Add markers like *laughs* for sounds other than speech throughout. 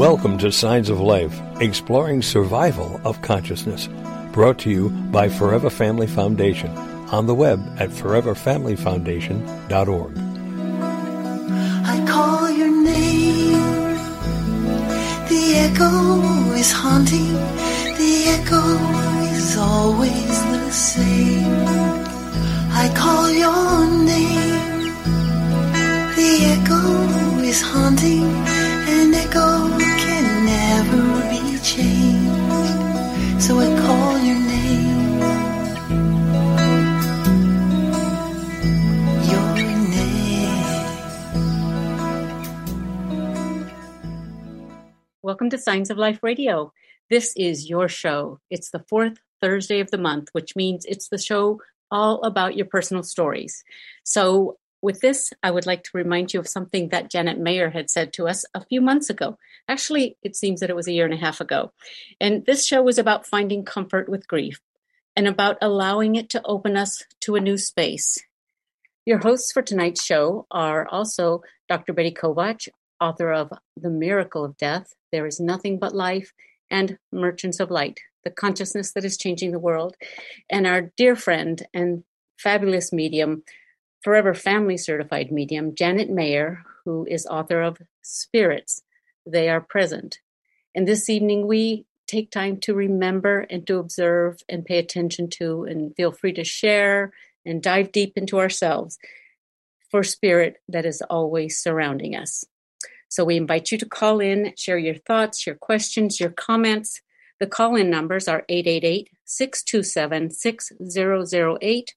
Welcome to Signs of Life, exploring survival of consciousness. Brought to you by Forever Family Foundation on the web at foreverfamilyfoundation.org. I call your name. The echo is haunting. The echo is always the same. I call your name. The echo is haunting. An echo Welcome to Signs of Life Radio. This is your show. It's the fourth Thursday of the month, which means it's the show all about your personal stories. So, with this, I would like to remind you of something that Janet Mayer had said to us a few months ago. Actually, it seems that it was a year and a half ago. And this show was about finding comfort with grief and about allowing it to open us to a new space. Your hosts for tonight's show are also Dr. Betty Kovacs, author of The Miracle of Death, There is Nothing But Life, and Merchants of Light, The Consciousness That is Changing the World, and our dear friend and fabulous medium, Forever Family Certified Medium, Janet Mayer, who is author of Spirits, They Are Present. And this evening we take time to remember and to observe and pay attention to and feel free to share and dive deep into ourselves for spirit that is always surrounding us. So we invite you to call in, share your thoughts, your questions, your comments. The call in numbers are 888 627 6008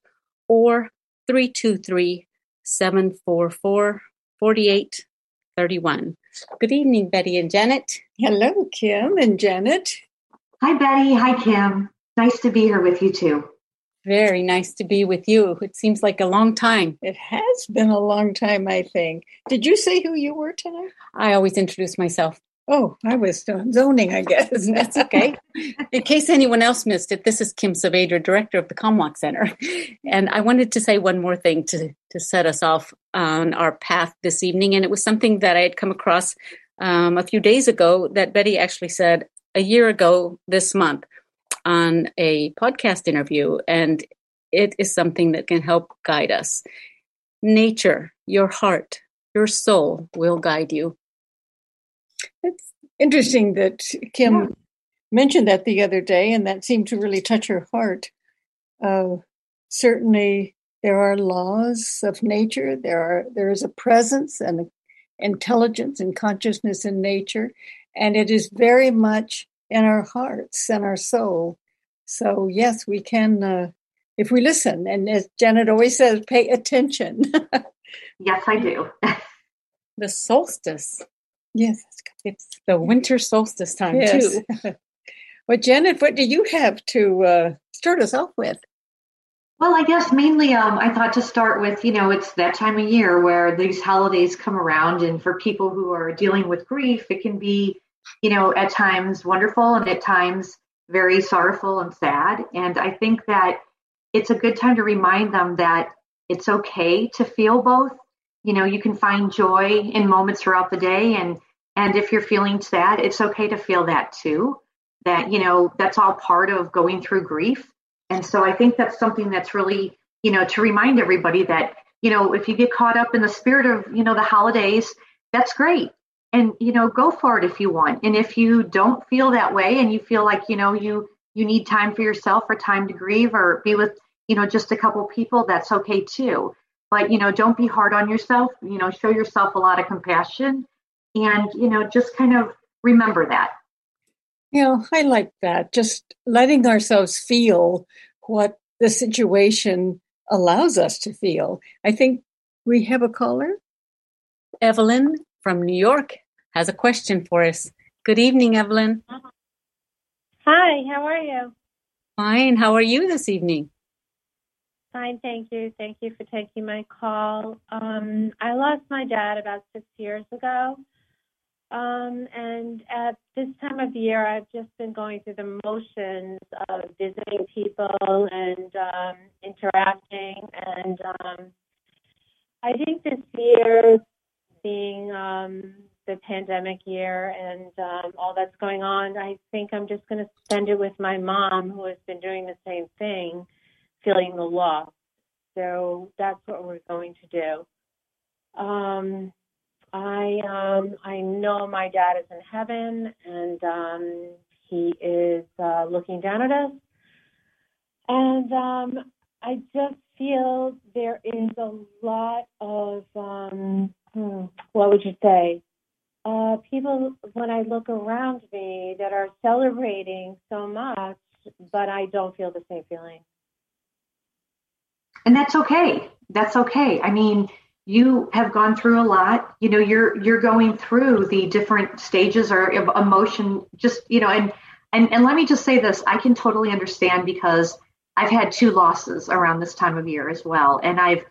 or 323 744 4831. Good evening, Betty and Janet. Hello, Kim and Janet. Hi, Betty. Hi, Kim. Nice to be here with you too. Very nice to be with you. It seems like a long time. It has been a long time, I think. Did you say who you were tonight? I always introduce myself. Oh, I was zoning, I guess. *laughs* That's okay. In case anyone else missed it, this is Kim Saavedra, director of the Comwalk Center. And I wanted to say one more thing to, to set us off on our path this evening. And it was something that I had come across um, a few days ago that Betty actually said a year ago this month on a podcast interview. And it is something that can help guide us. Nature, your heart, your soul will guide you. It's interesting that Kim mentioned that the other day, and that seemed to really touch her heart. Uh, certainly, there are laws of nature. There are there is a presence and intelligence and consciousness in nature, and it is very much in our hearts and our soul. So yes, we can uh, if we listen. And as Janet always says, pay attention. *laughs* Yes, I do. *laughs* The solstice, yes, it's the winter solstice time yes. too. *laughs* well, Janet, what do you have to uh, start us off with? Well, I guess mainly um, I thought to start with, you know, it's that time of year where these holidays come around, and for people who are dealing with grief, it can be, you know, at times wonderful and at times very sorrowful and sad. And I think that it's a good time to remind them that it's okay to feel both. You know, you can find joy in moments throughout the day, and and if you're feeling sad, it's okay to feel that too. That you know, that's all part of going through grief. And so I think that's something that's really, you know, to remind everybody that, you know, if you get caught up in the spirit of, you know, the holidays, that's great. And, you know, go for it if you want. And if you don't feel that way and you feel like, you know, you you need time for yourself or time to grieve or be with, you know, just a couple people, that's okay too. But, you know, don't be hard on yourself, you know, show yourself a lot of compassion and, you know, just kind of remember that. You know, I like that. Just letting ourselves feel what the situation allows us to feel. I think we have a caller. Evelyn from New York has a question for us. Good evening, Evelyn. Hi, how are you? Fine. How are you this evening? Fine, thank you. Thank you for taking my call. Um, I lost my dad about six years ago. Um, and at this time of year, I've just been going through the motions of visiting people and um, interacting. And um, I think this year, being um, the pandemic year and um, all that's going on, I think I'm just going to spend it with my mom, who has been doing the same thing, feeling the loss. So that's what we're going to do. Um, I um, I know my dad is in heaven, and um, he is uh, looking down at us. And um, I just feel there is a lot of um, hmm, what would you say? Uh, people, when I look around me, that are celebrating so much, but I don't feel the same feeling. And that's okay. That's okay. I mean, you have gone through a lot you know you're you're going through the different stages or emotion just you know and and and let me just say this i can totally understand because i've had two losses around this time of year as well and i've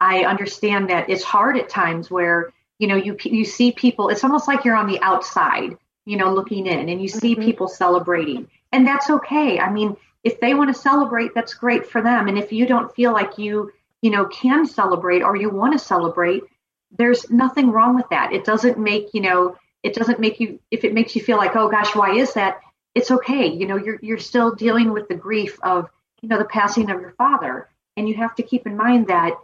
i understand that it's hard at times where you know you you see people it's almost like you're on the outside you know looking in and you see mm-hmm. people celebrating. And that's okay. I mean if they want to celebrate that's great for them. And if you don't feel like you you know can celebrate or you want to celebrate there's nothing wrong with that. It doesn't make you know it doesn't make you if it makes you feel like oh gosh why is that? It's okay. You know you're you're still dealing with the grief of you know the passing of your father. And you have to keep in mind that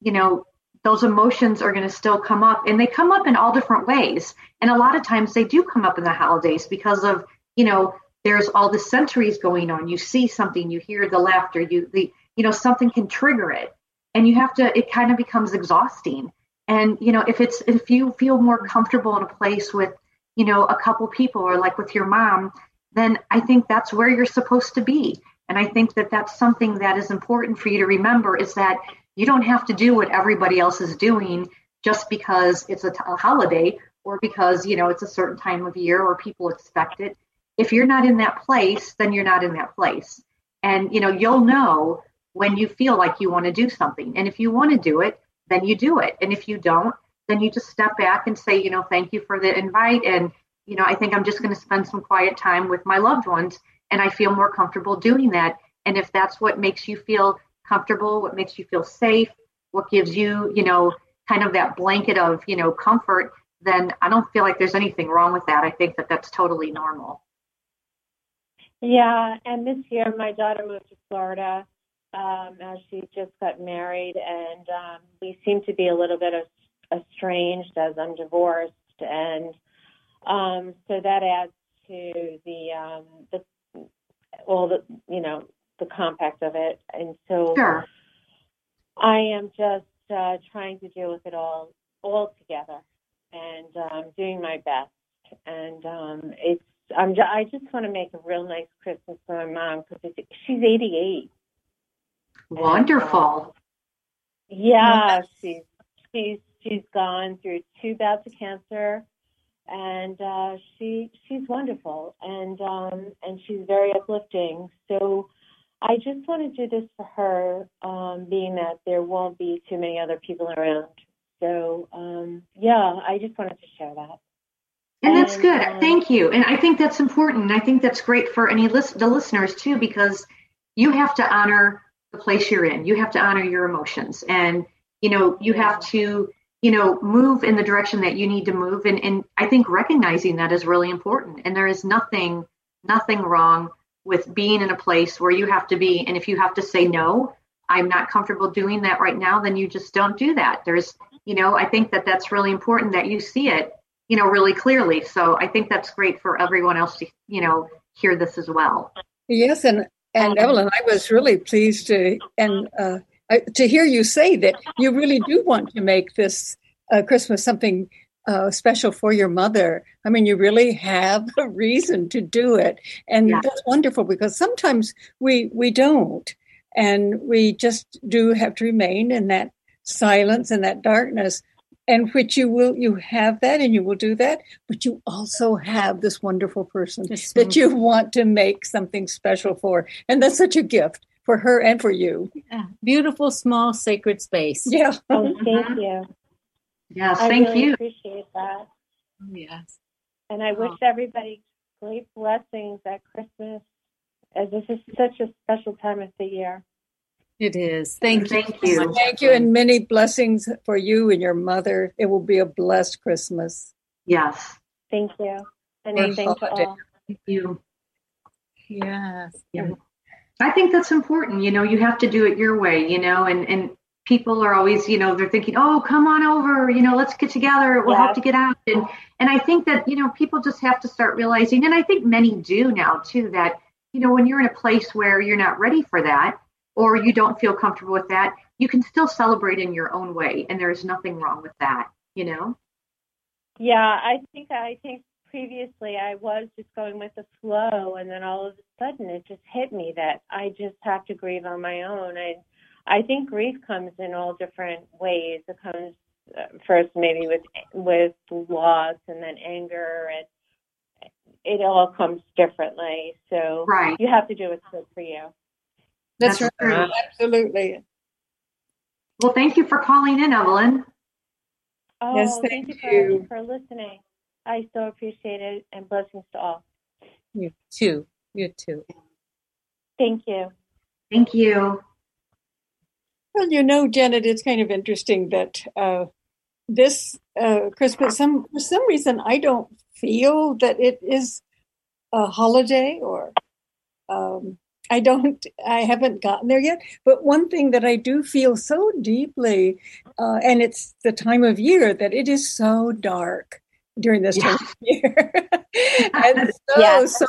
you know those emotions are going to still come up and they come up in all different ways. And a lot of times they do come up in the holidays because of you know there's all the sensories going on. You see something you hear the laughter you the you know something can trigger it. And you have to it kind of becomes exhausting. And you know if it's if you feel more comfortable in a place with you know a couple people or like with your mom then i think that's where you're supposed to be. And i think that that's something that is important for you to remember is that you don't have to do what everybody else is doing just because it's a, t- a holiday or because you know it's a certain time of year or people expect it if you're not in that place then you're not in that place and you know you'll know when you feel like you want to do something. And if you want to do it, then you do it. And if you don't, then you just step back and say, you know, thank you for the invite. And, you know, I think I'm just going to spend some quiet time with my loved ones. And I feel more comfortable doing that. And if that's what makes you feel comfortable, what makes you feel safe, what gives you, you know, kind of that blanket of, you know, comfort, then I don't feel like there's anything wrong with that. I think that that's totally normal. Yeah. And this year, my daughter moved to Florida um, as she just got married, and um, we seem to be a little bit of, estranged as I'm divorced, and um, so that adds to the um, the well, the you know the compact of it, and so sure. I am just uh, trying to deal with it all all together, and um, doing my best, and um, it's I'm I just want to make a real nice Christmas for my mom because she's 88 Wonderful. yeah, she's she's she's gone through two bouts of cancer, and uh, she she's wonderful, and um, and she's very uplifting. So. I just want to do this for her, um, being that there won't be too many other people around. So, um, yeah, I just wanted to share that. And, and that's good. Um, Thank you. And I think that's important. I think that's great for any list- the listeners too, because you have to honor the place you're in. You have to honor your emotions and you know, you have to, you know, move in the direction that you need to move and and I think recognizing that is really important. And there is nothing nothing wrong with being in a place where you have to be and if you have to say no, I'm not comfortable doing that right now, then you just don't do that. There's, you know, I think that that's really important that you see it, you know, really clearly. So I think that's great for everyone else to, you know, hear this as well. Yes, and and Evelyn, I was really pleased to and uh, to hear you say that you really do want to make this uh, Christmas something uh, special for your mother. I mean, you really have *laughs* a reason to do it, and yeah. that's wonderful because sometimes we we don't, and we just do have to remain in that silence and that darkness. And which you will you have that and you will do that but you also have this wonderful person this that you want to make something special for. And that's such a gift for her and for you. Yeah. beautiful small sacred space. Yeah. Oh, thank you yes I thank really you appreciate that oh, yes and i wish everybody great blessings at christmas as this is such a special time of the year it is. Thank, Thank you. Thank you, and many blessings for you and your mother. It will be a blessed Christmas. Yes. Thank you. And I thank you all. Thank you. Yes. Yeah. I think that's important. You know, you have to do it your way, you know, and, and people are always, you know, they're thinking, oh, come on over, you know, let's get together. We'll Yeah. have to get out. And, and I think that, you know, people just have to start realizing, and I think many do now too, that, you know, when you're in a place where you're not ready for that or you don't feel comfortable with that, you can still celebrate in your own way. And there's nothing wrong with that, you know? Yeah, I think I think previously I was just going with the flow, and then all of a sudden it just hit me that I just have to grieve on my own. I I think grief comes in all different ways. It comes uh, first maybe with with loss, and then anger, and it all comes differently. So Right. you have to do what's good for you. That's, That's right. true. Absolutely. Well, thank you for calling in, Evelyn. Oh, Yes, thank, thank you, you. For, for listening. I so appreciate it, and blessings to all. You too. You too. Thank you. Thank you. Well, you know, Janet, it's kind of interesting that uh, this uh, Christmas, some for some reason, I don't feel that it is a holiday, or um, I don't, I haven't gotten there yet. But one thing that I do feel so deeply, uh, and it's the time of year that it is so dark during this time of year, *laughs* and *laughs* so Yes. so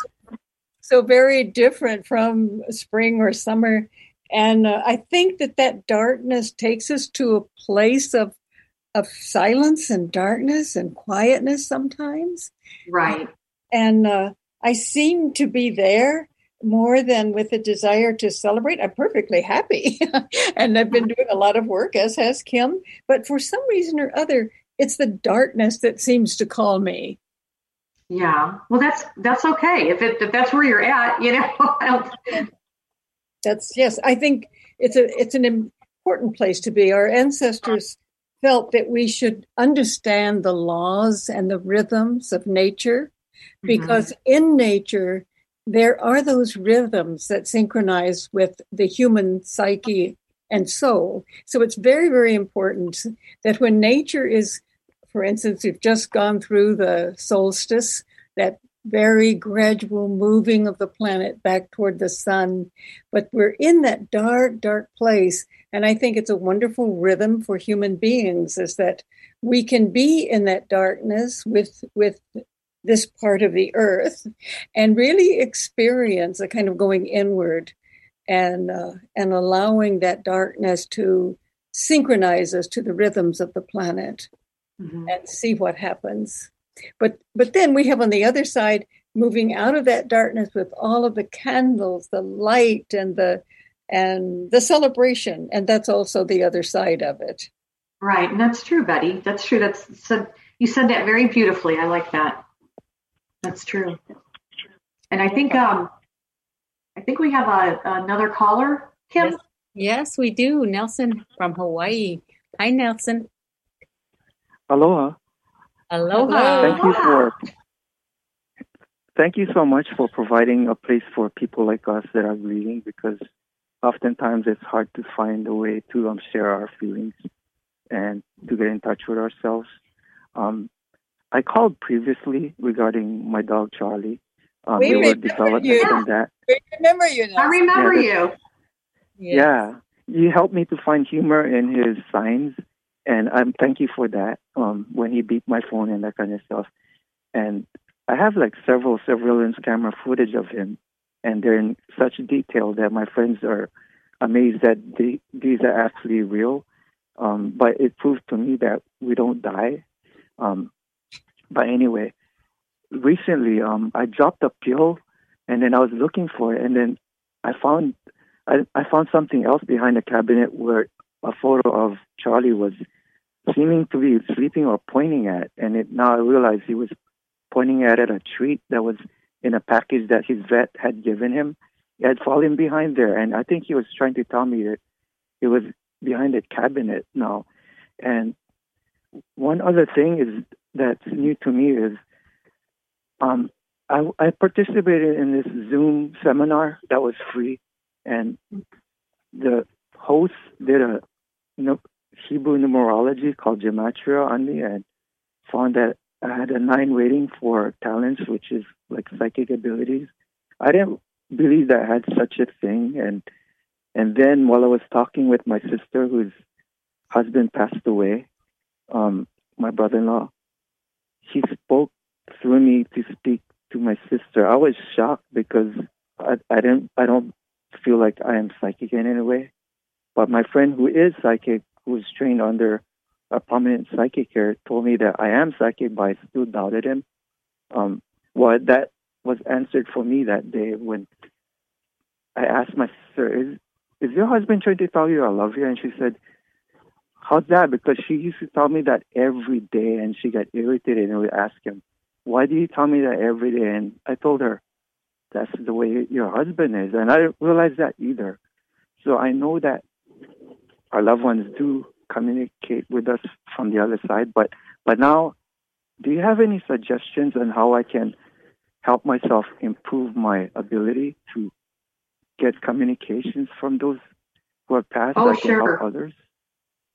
so very different from spring or summer. And uh, I think that that darkness takes us to a place of of silence and darkness and quietness sometimes. Right. And uh, I seem to be there more than with a desire to celebrate. I'm perfectly happy, *laughs* and I've been doing a lot of work, as has Kim. But for some reason or other, it's the darkness that seems to call me. Yeah. Well, that's that's okay. If it if that's where you're at, you know. *laughs* I don't, That's yes. I think it's a it's an important place to be. Our ancestors felt that we should understand the laws and the rhythms of nature mm-hmm. because in nature there are those rhythms that synchronize with the human psyche and soul. So it's very very important that when nature is for instance we've just gone through the solstice that very gradual moving of the planet back toward the sun but we're in that dark dark place and i think it's a wonderful rhythm for human beings is that we can be in that darkness with with this part of the earth and really experience a kind of going inward and uh, and allowing that darkness to synchronize us to the rhythms of the planet Mhm. and see what happens. But but then we have on the other side moving out of that darkness with all of the candles, the light and the and the celebration. And that's also the other side of it. Right, and that's true, Betty. That's true. That's said. You said that very beautifully. I like that. That's true. And I think um, I think we have a, another caller, Kim. Yes. Yes, we do. Nelson from Hawaii. Hi, Nelson. Aloha. Aloha. Thank you for *laughs* thank you so much for providing a place for people like us that are grieving because oftentimes it's hard to find a way to um, share our feelings and to get in touch with ourselves. Um, I called previously regarding my dog Charlie. Um, We were remember developments you. that. We remember you now. I remember Yeah, you. Yeah, you helped me to find humor in his signs, and I'm thank you for that. Um, when he beat my phone and that kind of stuff, and I have like several surveillance camera footage of him, and they're in such detail that my friends are amazed that these are actually real. Um, but it proves to me that we don't die. Um, but anyway, recently um, I dropped a pill, and then I was looking for it, and then I found I, I found something else behind the cabinet where a photo of Charlie was seeming to be sleeping or pointing at, and it, now I realize he was pointing at, at a treat that was in a package that his vet had given him. It had fallen behind there, and I think he was trying to tell me that it was behind the cabinet now. And one other thing is that's new to me is um, I, I participated in this Zoom seminar that was free, and the host did a Hebrew numerology called gematria on me, and found that I had a nine rating for talents, which is like psychic abilities. I didn't believe that I had such a thing, and and then while I was talking with my sister, whose husband passed away, um, my brother-in-law, he spoke through me to speak to my sister. I was shocked because I, I didn't I don't feel like I am psychic in any way. But my friend who is psychic, who is trained under a prominent psychic here, told me that I am psychic, but I still doubted him. Um, well, that was answered for me that day when I asked my sister, "Is is your husband trying to tell you I love you?" And she said, "How's that?" Because she used to tell me that every day, and she got irritated and would ask him, "Why do you tell me that every day?" And I told her, "That's the way your husband is," and I didn't realize that either. So I know that our loved ones do communicate with us from the other side. But but now, do you have any suggestions on how I can help myself improve my ability to get communications from those who have passed? Oh, I can sure. help others.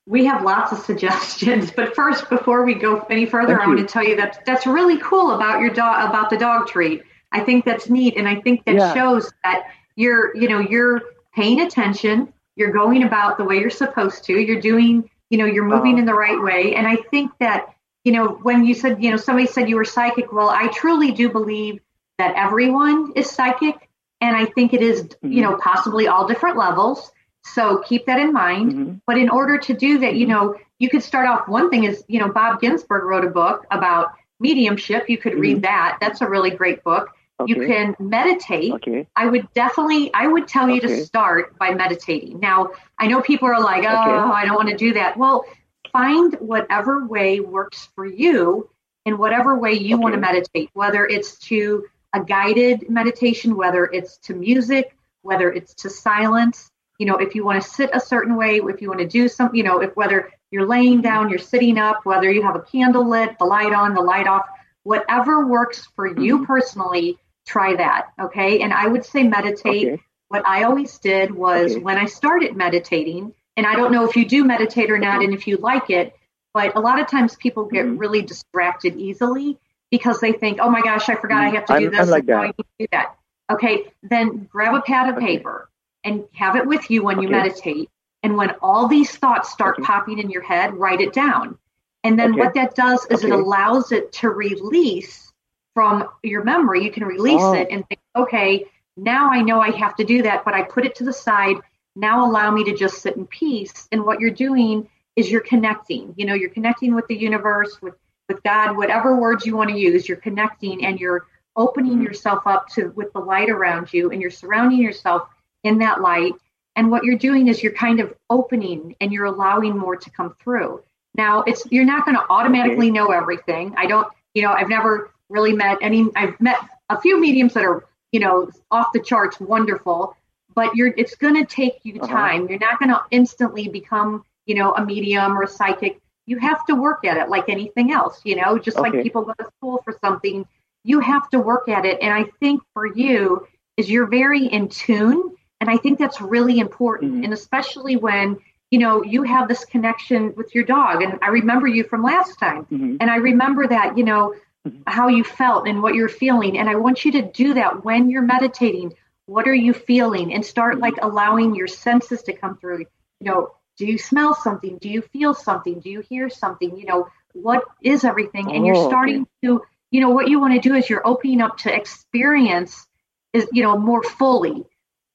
We have lots of suggestions, but first, before we go any further, Thank I want you. to tell you that that's really cool about your dog about the dog treat. I think that's neat, and I think that Yeah. shows that you're you know you're paying attention, you're going about the way you're supposed to, you're doing you know you're moving Uh-huh. in the right way, and I think that you know when you said you know somebody said you were psychic, well, I truly do believe that everyone is psychic, and I think it is, Mm-hmm. you know possibly all different levels. So keep that in mind. Mhm. But in order to do that, you Mhm. know, you could start off. One thing is, you know, Bob Ginsberg wrote a book about mediumship. You could read that. That's a really great book. You Mm-hmm. Can meditate. Okay. I would definitely, I would tell you Okay. to start by meditating. Now, I know people are like, oh, Okay. I don't want to do that. Well, find whatever way works for you in whatever way you want to meditate, whether it's to a guided meditation, whether it's to music, whether it's to silence. You know, if you want to sit a certain way, if you want to do something, you know, if whether you're laying down, you're sitting up, whether you have a candle lit, the light on, the light off, whatever works for you Mhm. personally, try that. Okay. And I would say meditate. Okay. What I always did was Okay. when I started meditating, and I don't know if you do meditate or not Okay. and if you like it, but a lot of times people get Mhm. really distracted easily because they think, oh my gosh, I forgot I have to do Mm-hmm. I'm- this. I'm like now I that. need to do that. Okay. Then grab a pad of paper and have it with you when you meditate. And when all these thoughts start popping in your head, write it down. And then Okay. what that does is it allows it to release from your memory. You can release Oh. it and think, okay, now I know I have to do that, but I put it to the side. Now allow me to just sit in peace. And what you're doing is you're connecting. You know, you're connecting with the universe, with with God, whatever words you want to use. You're connecting and you're opening Mhm. yourself up to with the light around you, and you're surrounding yourself in that light. And what you're doing is you're kind of opening and you're allowing more to come through. Now, it's you're not going to automatically know everything. I don't, you know, I've never really met any. I've met a few mediums that are, you know, off the charts, wonderful. But you're, it's going to take you Uh-huh. time. You're not going to instantly become, you know, a medium or a psychic. You have to work at it like anything else. You know, just like people go to school for something, you have to work at it. And I think for you is you're very in tune, and I think that's really important. Mhm. And especially when you know you have this connection with your dog. And I remember you from last time. Mhm. And I remember that, you know, Mhm. how you felt and what you're feeling. And I want you to do that when you're meditating. What are you feeling? And start Mm-hmm. like allowing your senses to come through. You know, do you smell something? Do you feel something? Do you hear something? You know, what is everything? And you're Oh, okay. starting to, you know, what you want to do is you're opening up to experience is, you know, more fully.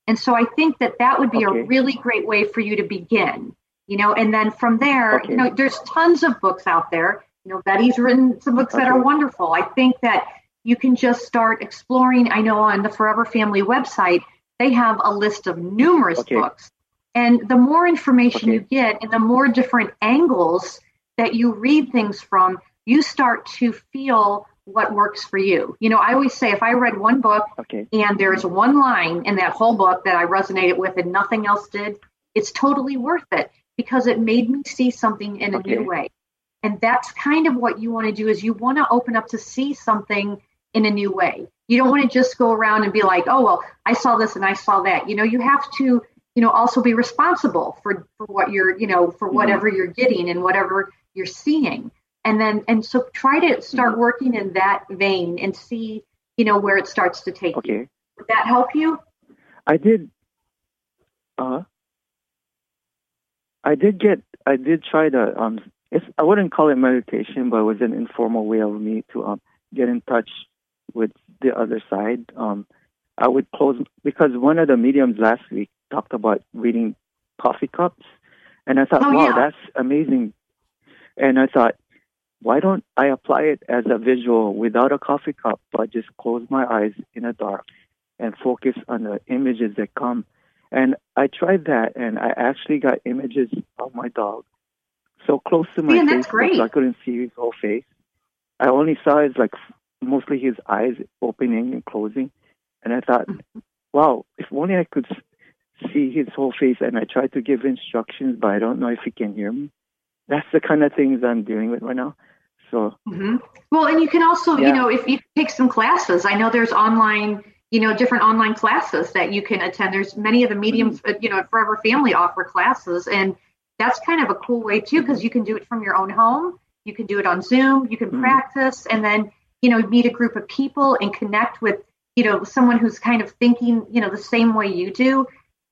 And so I think that that would be Okay. a really great way for you to begin, you know, and then from there, Okay. you know, there's tons of books out there. You know, Betty's written some books that are wonderful. I think that you can just start exploring. I know on the Forever Family website, they have a list of numerous Okay. books. And the more information Okay. you get and the more different angles that you read things from, you start to feel what works for you. You know, I always say if I read one book Okay. and there's one line in that whole book that I resonated with and nothing else did, it's totally worth it because it made me see something in a Okay. new way. And that's kind of what you want to do is you want to open up to see something in a new way. You don't want to just go around and be like, "Oh, well, I saw this and I saw that." You know, you have to, you know, also be responsible for for what you're, you know, for Mhm. whatever you're getting and whatever you're seeing. And then and so try to start mm-hmm. working in that vein and see you know where it starts to take okay. you. Would that help you? I did. Uh, I did get. I did try to. Um, it's, I wouldn't call it meditation, but it was an informal way of me to um get in touch with the other side. Um, I would close because one of the mediums last week talked about reading coffee cups, and I thought, oh, wow, yeah. that's amazing. And I thought, why don't I apply it as a visual without a coffee cup, but just close my eyes in the dark and focus on the images that come. And I tried that, and I actually got images of my dog so close to my yeah, face, so I couldn't see his whole face. I only saw his like mostly his eyes opening and closing, and I thought, Mm-hmm. wow, if only I could see his whole face. And I tried to give instructions, but I don't know if he can hear me. That's the kind of things I'm dealing with right now. So, mm-hmm. well, and you can also, Yeah. you know, if you take some classes, I know there's online, you know, different online classes that you can attend. There's many of the mediums, Mm-hmm. uh, you know, Forever Family offer classes, and that's kind of a cool way too because you can do it from your own home. You can do it on Zoom. You can Mhm. practice, and then you know meet a group of people and connect with you know someone who's kind of thinking you know the same way you do.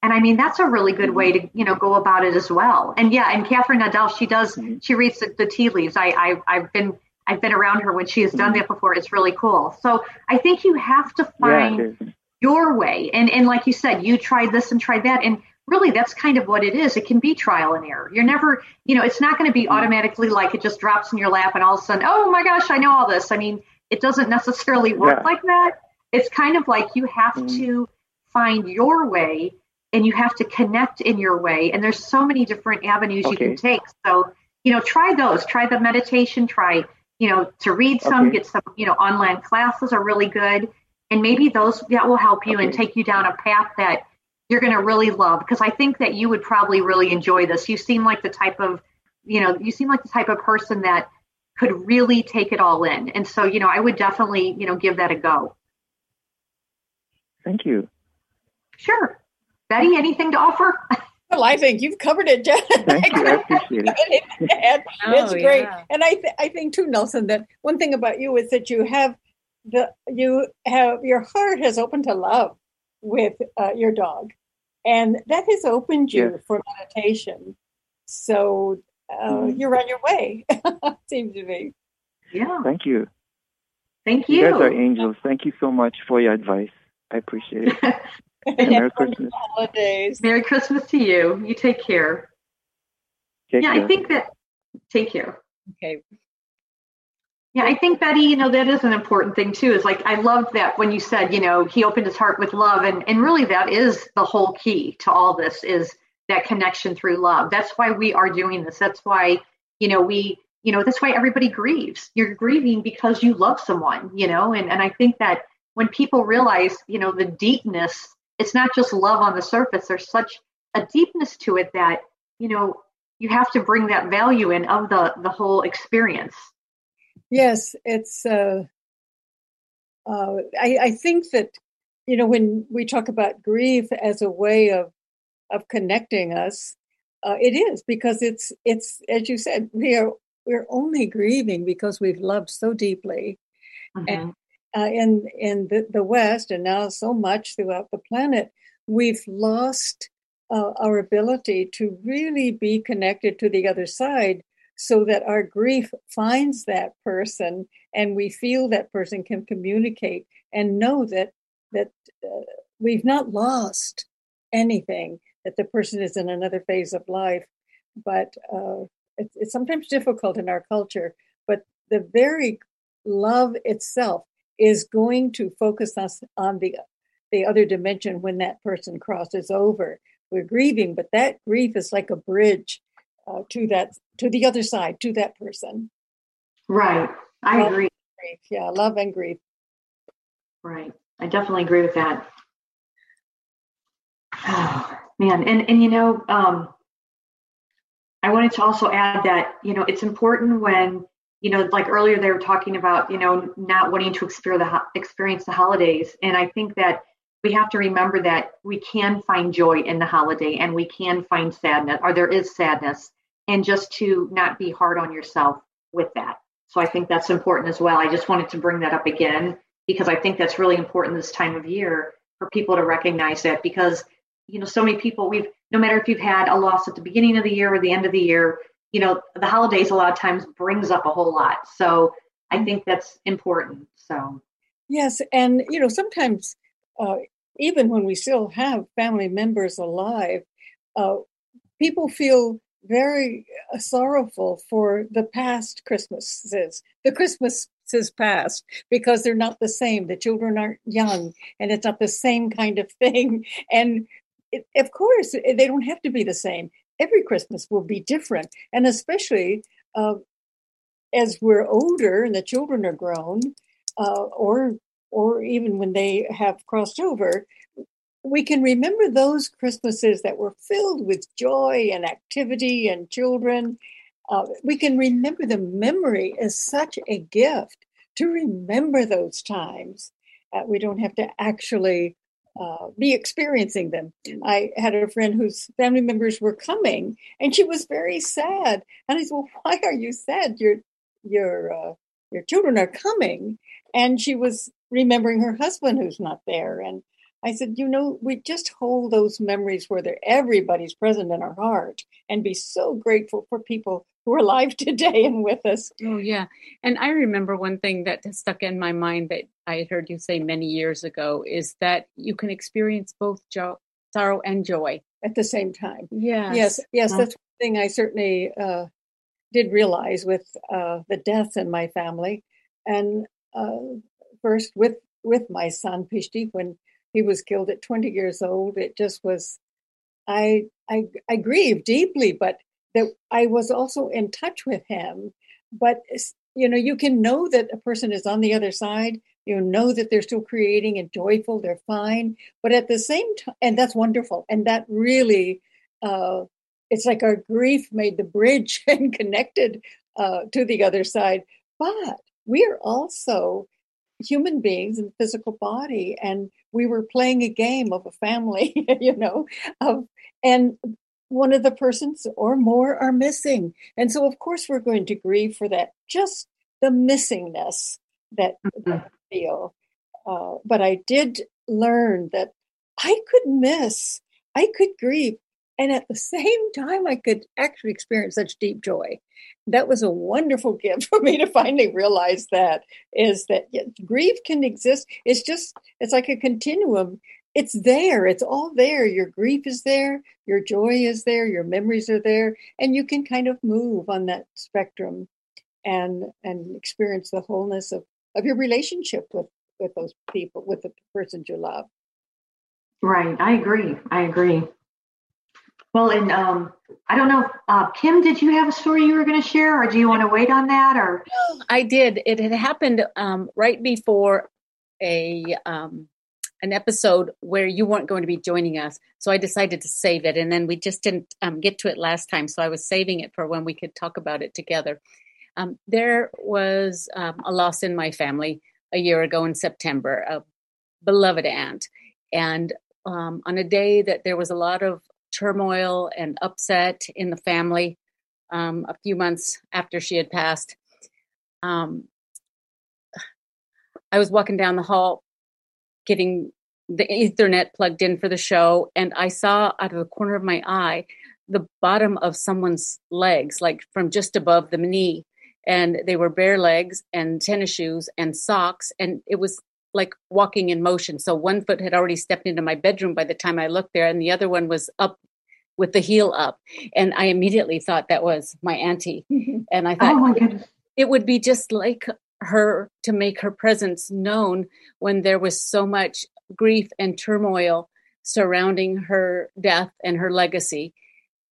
And I mean that's a really good way to you know go about it as well. And yeah, and Catherine Nadell, she does Mhm. she reads the, the tea leaves. I, I I've been I've been around her when she has done Mhm. that before. It's really cool. So I think you have to find is. your way. And and like you said, you tried this and tried that, and really that's kind of what it is. It can be trial and error. You're never, you know, it's not going to be automatically like it just drops in your lap and all of a sudden, oh my gosh, I know all this. I mean, it doesn't *laughs* necessarily work Yeah. like that. It's kind of like you have Mhm. to find your way and you have to connect in your way. And there's so many different avenues you can take. So, you know, try those. Try the meditation. Try, you know, to read some, Okay. get some, you know, online classes are really good. And maybe those that will help you and take you down a path that you're going to really love. Because I think that you would probably really enjoy this. You seem like the type of, you know, you seem like the type of person that could really take it all in. And so, you know, I would definitely, you know, give that a go. Thank you. Sure. Betty, anything to offer? *laughs* Well, I think you've covered it, Jen. Thank you. I *laughs* appreciate it. *laughs* And it's Oh, great. yeah. And I, th- I think too, Nelson, that one thing about you is that you have the you have your heart has opened to love with uh, your dog, and that has opened you Yes. for meditation. So uh, Mhm. you're on your way. Seems to me. Yeah. Thank you. Thank You you. guys are angels. Thank you so much for your advice. I appreciate it. And Merry Christmas. holidays. Merry Christmas to you. You take care. Take yeah, care. I think that take care. Okay. Yeah, I think Betty, you know, that is an important thing too. Is like I loved that when you said, you know, he opened his heart with love, and and really that is the whole key to all this is that connection through love. That's why we are doing this. That's why you know we you know that's why everybody grieves. You're grieving because you love someone, you know, and and I think that when people realize, you know, the deepness, it's not just love on the surface. There's such a deepness to it that you know you have to bring that value in of the the whole experience. Yes, it's. Uh, uh, I, I think that you know when we talk about grief as a way of of connecting us, uh, it is because it's it's as you said we are we're only grieving because we've loved so deeply, Mhm. Uh, in in the, the West and now so much throughout the planet, we've lost uh, our ability to really be connected to the other side, so that our grief finds that person and we feel that person can communicate and know that that uh, we've not lost anything. That the person is in another phase of life, but uh, it's, it's sometimes difficult in our culture. But the very love itself is going to focus us on the the other dimension when that person crosses over. We're grieving, but that grief is like a bridge uh, to that to the other side, to that person. Right. I Well- agree. Yeah, love and grief. Right. I definitely agree with that. Oh, man. And, and, you know, um, I wanted to also add that, you know, it's important when, you know, like earlier they were talking about, you know, not wanting to experience the, holidays. And I think that we have to remember that we can find joy in the holiday and we can find sadness or there is sadness and just to not be hard on yourself with that So I think that's important as well. I just wanted to bring that up again because I think that's really important this time of year for people to recognize that because you know so many people we've no matter if you've had a loss at the beginning of the year or the end of the year, you know the holidays a lot of times brings up a whole lot. So I think that's important. So yes, and you know sometimes uh, even when we still have family members alive, uh, people feel very uh, sorrowful for the past Christmases, the Christmases past, because they're not the same. The children aren't young, and it's not the same kind of thing. And it, of course, they don't have to be the same. Every Christmas will be different, and especially uh, as we're older and the children are grown, uh, or or even when they have crossed over, we can remember those Christmases that were filled with joy and activity and children. Uh, we can remember the memory is such a gift to remember those times. Uh, we don't have to actually uh, be experiencing them. I had a friend whose family members were coming, and she was very sad. And I said, "Well, *laughs* why are you sad? Your your uh, your children are coming." And she was remembering her husband who's not there, and I said, you know, we just hold those memories where they're everybody's present in our heart and be so grateful for people who are *laughs* alive today and with us. Oh, yeah. And I remember one thing that stuck in my mind that I had heard you say many years ago is that you can experience both jo- sorrow and joy at the same time. Yes. Yes. Yes. That's one thing I certainly uh, did realize with uh, the death in my family. And uh, first with, with my son, Pishti, when he was killed at 20 years old. It just was, I, I, I grieved deeply, but that I was also in touch with him. But, you know, you can know that a person is on the other side. You know that they're still creating and joyful, they're fine. But at the same time, and that's wonderful. And that really, uh, it's like our grief made the bridge *laughs* and connected uh, to the other side. But we are also human beings in physical body and we were playing a game of a family *laughs* you know of and one of the persons or more are missing and so of course we're going to grieve for that just the missingness that, mm-hmm. that feel. Uh, but i did learn that i could miss i could grieve and at the *laughs* same time i could actually experience such deep joy. That was a wonderful *laughs* gift for me to finally realize that is that grief can exist. It's just it's like a continuum. It's there. It's all there. Your grief is there. Your joy is there. Your memories are there. And you can kind of move on that spectrum and and experience the wholeness of of your relationship with with those people with the person you love right i agree i agree well, and um, I don't know, uh, Kim, did you have a story you were going to share, or do you want to wait on that? Or I did. It had happened um, right before a um, an episode where you weren't going to be joining us, so I decided to save it, and then we just didn't um, get to it last time, so I was saving it for when we could talk about it together. Um, there was um, a loss in my family a year ago in September, a beloved aunt, and on a day that there was a lot of turmoil and upset in the family um, a few months after she had passed. Um, I was walking down the hall getting the Ethernet plugged in for the show, and I saw out of the corner of my eye the bottom of someone's legs, like from just above the knee. And they were bare legs and tennis shoes and socks. And it was like walking in motion. So one foot had already stepped into my bedroom by the time I looked there, and the other one was up with the heel up. And I immediately thought that was my auntie. Mm-hmm. And I oh thought oh it would be just like her to make her presence known when there was so much grief and turmoil surrounding her death and her legacy.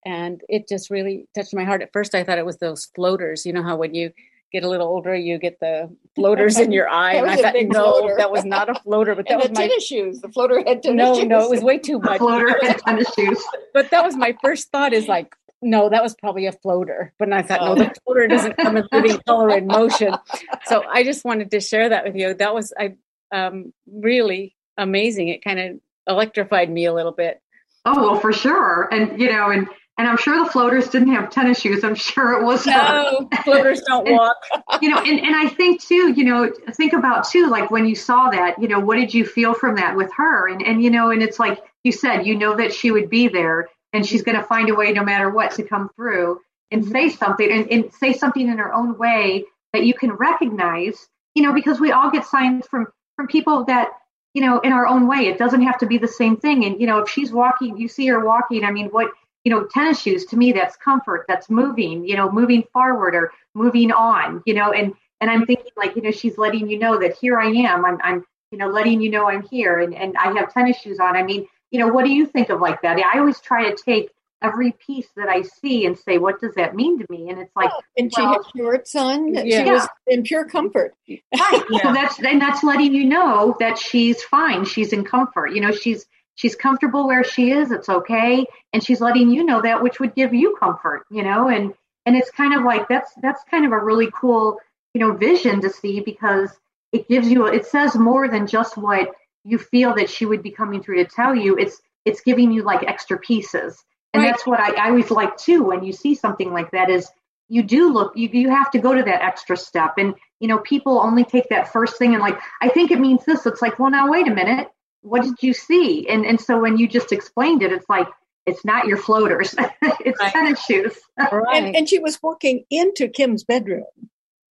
And it just really touched my heart. At first, I thought it was those floaters. You know how when you get a little older, you get the floaters in your *laughs* eye. and I thought, no, floater. that was not a floater, but *laughs* that was my tennis shoes. The floater had tennis no, shoes. No, it was way too *laughs* much. floater had tennis shoes. But that was my first thought is like, no, that was probably a floater. But I thought, oh. no, the floater doesn't come in living color and motion. So I just wanted to share that with you. That was I um, really amazing. It kind of electrified me a little bit. Oh well, for sure. And you know, and And I'm sure the floaters didn't have tennis shoes. I'm sure it was no floaters don't *laughs* walk. you know, and, and I think too, you know, think about too, like when you saw that, you know, what did you feel from that with her? And and you know, and it's like you said, you know that she would be there and she's going to find a way no matter what to come through and mm-hmm. say something and, and say something in her own way that you can recognize you know because we all get signs from from people that you know in our own way it doesn't have to be the same thing and you know if she's walking you see her walking i mean what you know tennis shoes to me that's comfort that's moving you know moving forward or moving on you know and and i'm thinking like you know she's letting you know that here i am i'm i'm you know letting you know i'm here and and i have tennis shoes on i mean you know what do you think of like that i always try to take every piece that I see and say, what does that mean to me? And it's like, oh, and well, she had shorts on. Yeah. She was in pure comfort. Right. yeah. So that's and that's letting you know that she's fine. She's in comfort. You know, she's she's comfortable where she is. It's okay, and she's letting you know that, which would give you comfort. You know, and and it's kind of like that's that's kind of a really cool you know vision to see because it gives you it says more than just what you feel that she would be coming through to tell you. It's it's giving you like extra pieces and right. that's what I, I always like too when you see something like that is you do look you, you have to go to that extra step and you know people only take that first thing and like i think it means this it's like well now wait a minute what did you see and and so when you just explained it it's like it's not your floaters *laughs* it's right. tennis shoes right. and, and she was walking into kim's bedroom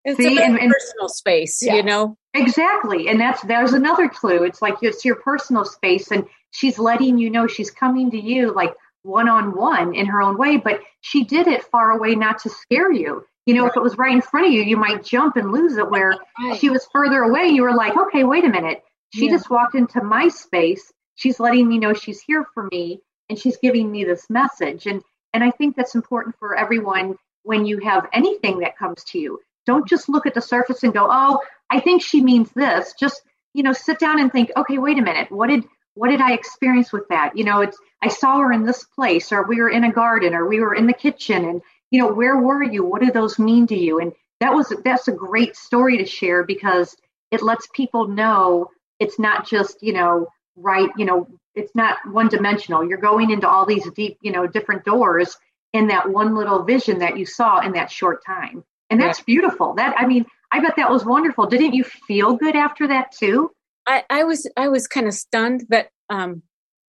it's See, a and, and, personal space yeah. you know exactly and that's there's another clue it's like it's your personal space and she's letting you know she's coming to you like one on one in her own way, but she did it far away not to scare you. You know, right. if it was right in front of you, you might jump and lose it. Where right. she was further away, you were like, okay, wait a minute. She yeah. just walked into my space. She's letting me know she's here for me and she's giving me this message. And and I think that's important for everyone when you have anything that comes to you. Don't just look at the surface and go, oh, I think she means this. Just, you know, sit down and think, okay, wait a minute. What did what did I experience with that? You know, it's I saw her in this place, or we were in a garden, or we were in the kitchen, and you know, where were you? What did those mean to you? And that was that's a great story to share because it lets people know it's not just you know right you know it's not one dimensional you're going into all these deep you know different doors in that one little vision that you saw in that short time. And that's beautiful. That i mean i bet that was wonderful. Didn't you feel good after that too? I, I was I was kind of stunned that um,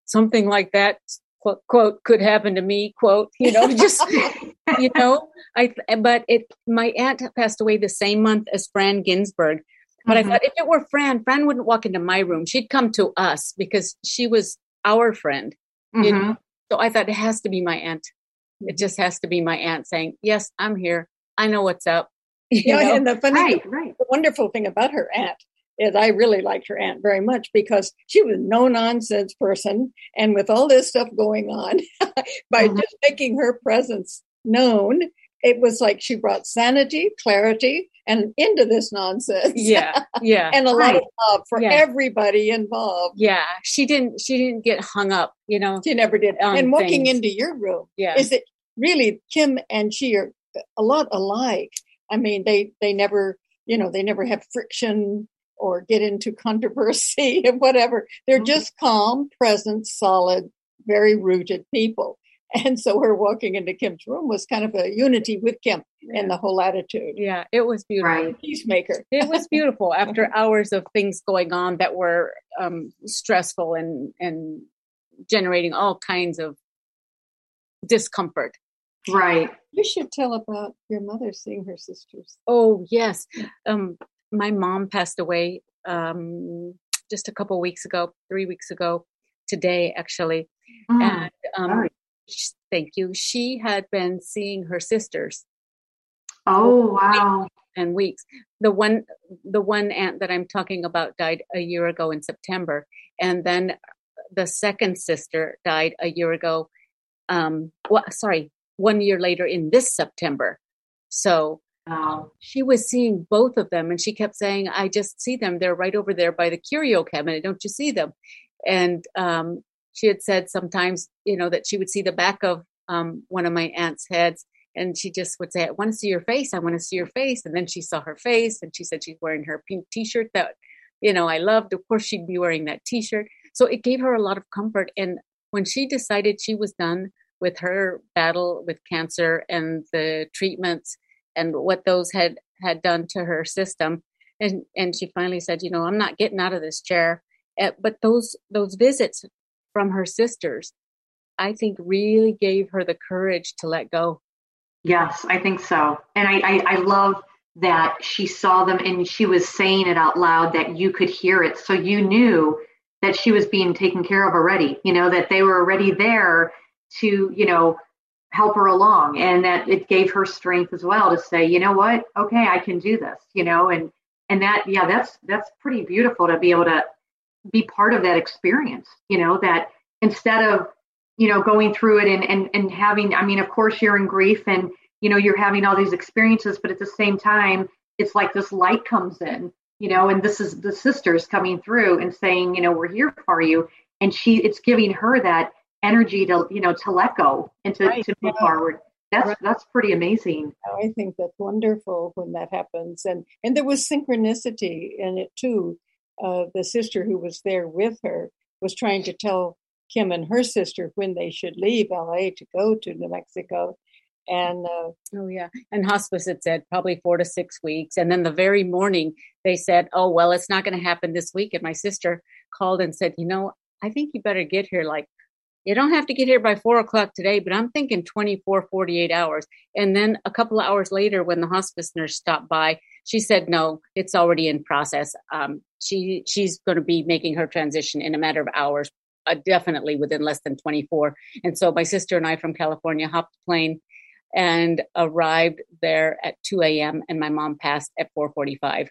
something like that quote, quote could happen to me quote you know *laughs* just you know I but it my aunt passed away the same month as Fran Ginsberg. But mm-hmm. I thought if it were Fran, Fran wouldn't walk into my room. She'd come to us because she was our friend. Mm-hmm. You know? So I thought it has to be my aunt. It just has to be my aunt saying, "Yes, I'm here. I know what's up." *laughs* You yeah, know? and the funny, right, right. the wonderful thing about her aunt is I really liked her aunt very much because she was no nonsense person. And with all this stuff going on, *laughs* by mm-hmm. just making her presence known, it was like she brought sanity, clarity, and into this nonsense. Yeah, yeah, *laughs* and a right. lot of love for yeah. everybody involved. Yeah, she didn't. She didn't get hung up. You know, she never did. And walking things. into your room, yeah, is it really Kim and she are a lot alike? I mean, they they never, you know, they never have friction or get into controversy *laughs* and whatever. They're mm-hmm. just calm, present, solid, very rooted people. *laughs* And so her walking into Kim's room was kind of a unity with Kim yeah. and the whole attitude. Yeah, it was beautiful. Right. Peacemaker. *laughs* It was beautiful after *laughs* hours of things going on that were um, stressful and, and generating all kinds of discomfort. Right. You should tell about your mother seeing her sisters. Oh, yes. Um, my mom passed away um, just a couple weeks ago, three weeks ago, today actually. Mm. And um, thank you. She had been seeing her sisters. Oh wow! And weeks. The one, the one aunt that I'm talking about died a year ago in September, and then the second sister died a year ago. Um, well, sorry, one year later in this September. So Wow. She was seeing both of them and she kept saying, I just see them. They're right over there by the curio cabinet. Don't you see them? And um, she had said sometimes, you know, that she would see the back of um, one of my aunt's heads and she just would say, I want to see your face. I want to see your face. And then she saw her face and she said she's wearing her pink t shirt that, you know, I loved. Of course, she'd be wearing that t shirt. So it gave her a lot of comfort. And when she decided she was done with her battle with cancer and the treatments and what those had had done to her system and and she finally said you know i'm not getting out of this chair uh, but those those visits from her sisters i think really gave her the courage to let go. Yes i think so. And i i, I love that she saw them and she was saying it out loud that you could hear it. So you knew that she was being taken care of already you know that they were already there to you know help her along. And that it gave her strength as well to say you know what? Okay i can do this you know and and that yeah that's that's pretty beautiful to be able to be part of that experience you know that instead of you know going through it and and, and having i mean of course you're in grief and you know you're having all these experiences but at the same time it's like this light comes in you know and this is the sisters coming through and saying you know we're here for you. And she it's giving her that energy to you know to let go and to, right. to move yeah. forward. That's that's pretty amazing. I think that's wonderful when that happens. And and there was synchronicity in it too uh, the sister who was there with her was trying to tell kim and her sister when they should leave la to go to new mexico. And uh, oh yeah. And hospice had said probably four to six weeks. And then the very morning they said oh well it's not going to happen this week. And my sister called and said you know i think you better get here like you don't have to get here by four o'clock today but i'm thinking 24 48 hours. And then a couple of hours later when the hospice nurse stopped by she said no it's already in process um, she she's going to be making her transition in a matter of hours uh, definitely within less than 24 and so my sister and i from california hopped the plane and arrived there at 2 a.m. and my mom passed at 4:45.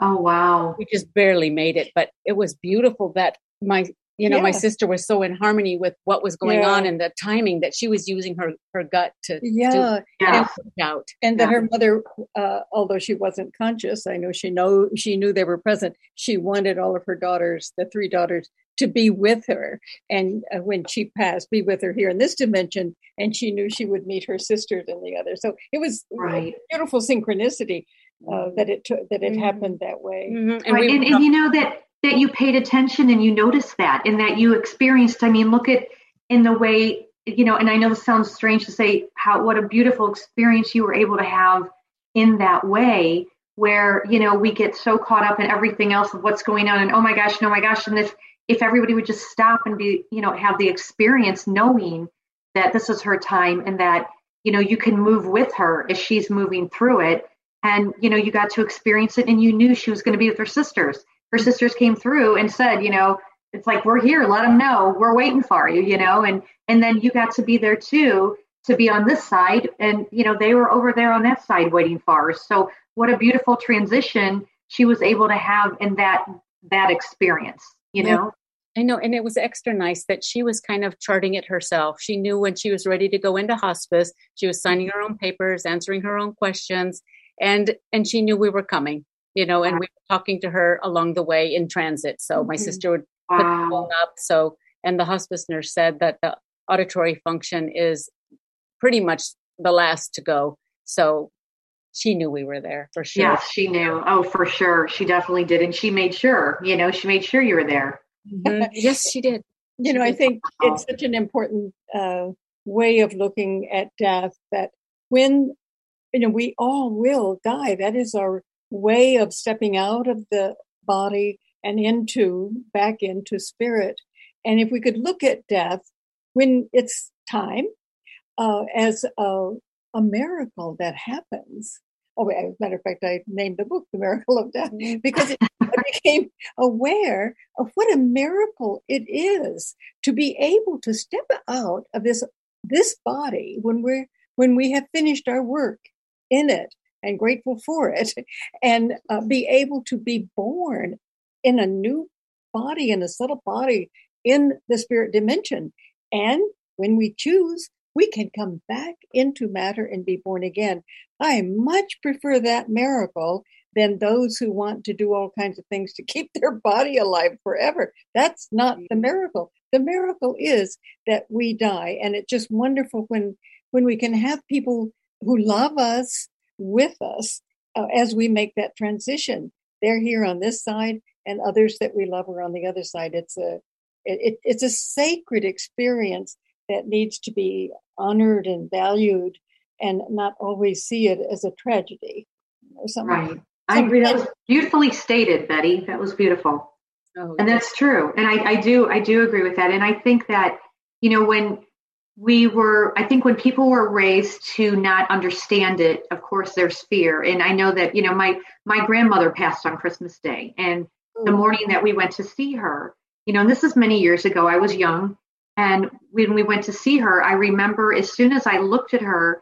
Oh wow. We just barely made it, but it was beautiful that my you know yeah. my sister was so in harmony with what was going yeah. on and the timing that she was using her her gut to yeah, to yeah. out and that her mother uh, although she wasn't conscious i know she know she knew they were present she wanted all of her daughters the three daughters to be with her. And uh, when she passed, be with her here in this dimension. And she knew she would meet her sisters in the other. So it was right. beautiful synchronicity uh, that it took, that it mm-hmm. happened that way. Mm-hmm. And, right. and, and you know that that you paid attention and you noticed that and that you experienced. I mean, look at in the way you know. And I know this sounds strange to say how what a beautiful experience you were able to have in that way where you know we get so caught up in everything else of what's going on and oh my gosh no my gosh and this if everybody would just stop and be, you know, have the experience knowing that this is her time and that, you know, you can move with her as she's moving through it. And, you know, you got to experience it and you knew she was going to be with her sisters. Her sisters came through and said, you know, it's like, we're here, let them know, we're waiting for you, you know, and, and then you got to be there too, to be on this side. And, you know, they were over there on that side waiting for us. So what a beautiful transition she was able to have in that, that experience you know I know, and it was extra nice that she was kind of charting it herself. She knew when she was ready to go into hospice. She was signing her own papers, answering her own questions, and and she knew we were coming. You know, and we were talking to her along the way in transit. So my mm-hmm. sister would put wow. the phone up. So and the hospice nurse said that the auditory function is pretty much the last to go. So she knew we were there for sure. Yes, she knew. Oh, for sure. She definitely did. And she made sure, you know, she made sure you were there. Mm-hmm. yes, she did. *laughs* You know, I think it's such an important uh, way of looking at death that when, you know, we all will die. That is our way of stepping out of the body and into, back into spirit. And if we could look at death when it's time uh, as a, a miracle that happens, oh, as a matter of fact, I named the book The Miracle of Death mm-hmm. *laughs* because it, I became aware of what a miracle it is to be able to step out of this this body when we're when we have finished our work in it and grateful for it *laughs* and uh, be able to be born in a new body in a subtle body in the spirit dimension and when we choose we can come back into matter and be born again. I much prefer that miracle than those who want to do all kinds of things to *laughs* keep their body alive forever. That's not the miracle. The miracle is that we die. And it's just wonderful when, when we can have people who love us with us uh, as we make that transition. They're here on this side and others that we love are on the other side. It's a, it, it's a sacred experience that needs to be honored and valued and not always see it as a tragedy or something. Right. I agree. That was beautifully stated, Betty. That was beautiful. Oh, and that's true. And I, I do, I do agree with that. And I think that, you know, when we were, I think when people were raised to not understand it, of course, there's fear. And I know that, you know, my, my grandmother passed on Christmas Day and the morning that we went to see her, you know, and this is many years ago, I was young. And when we went to see her, I remember as soon as I looked at her,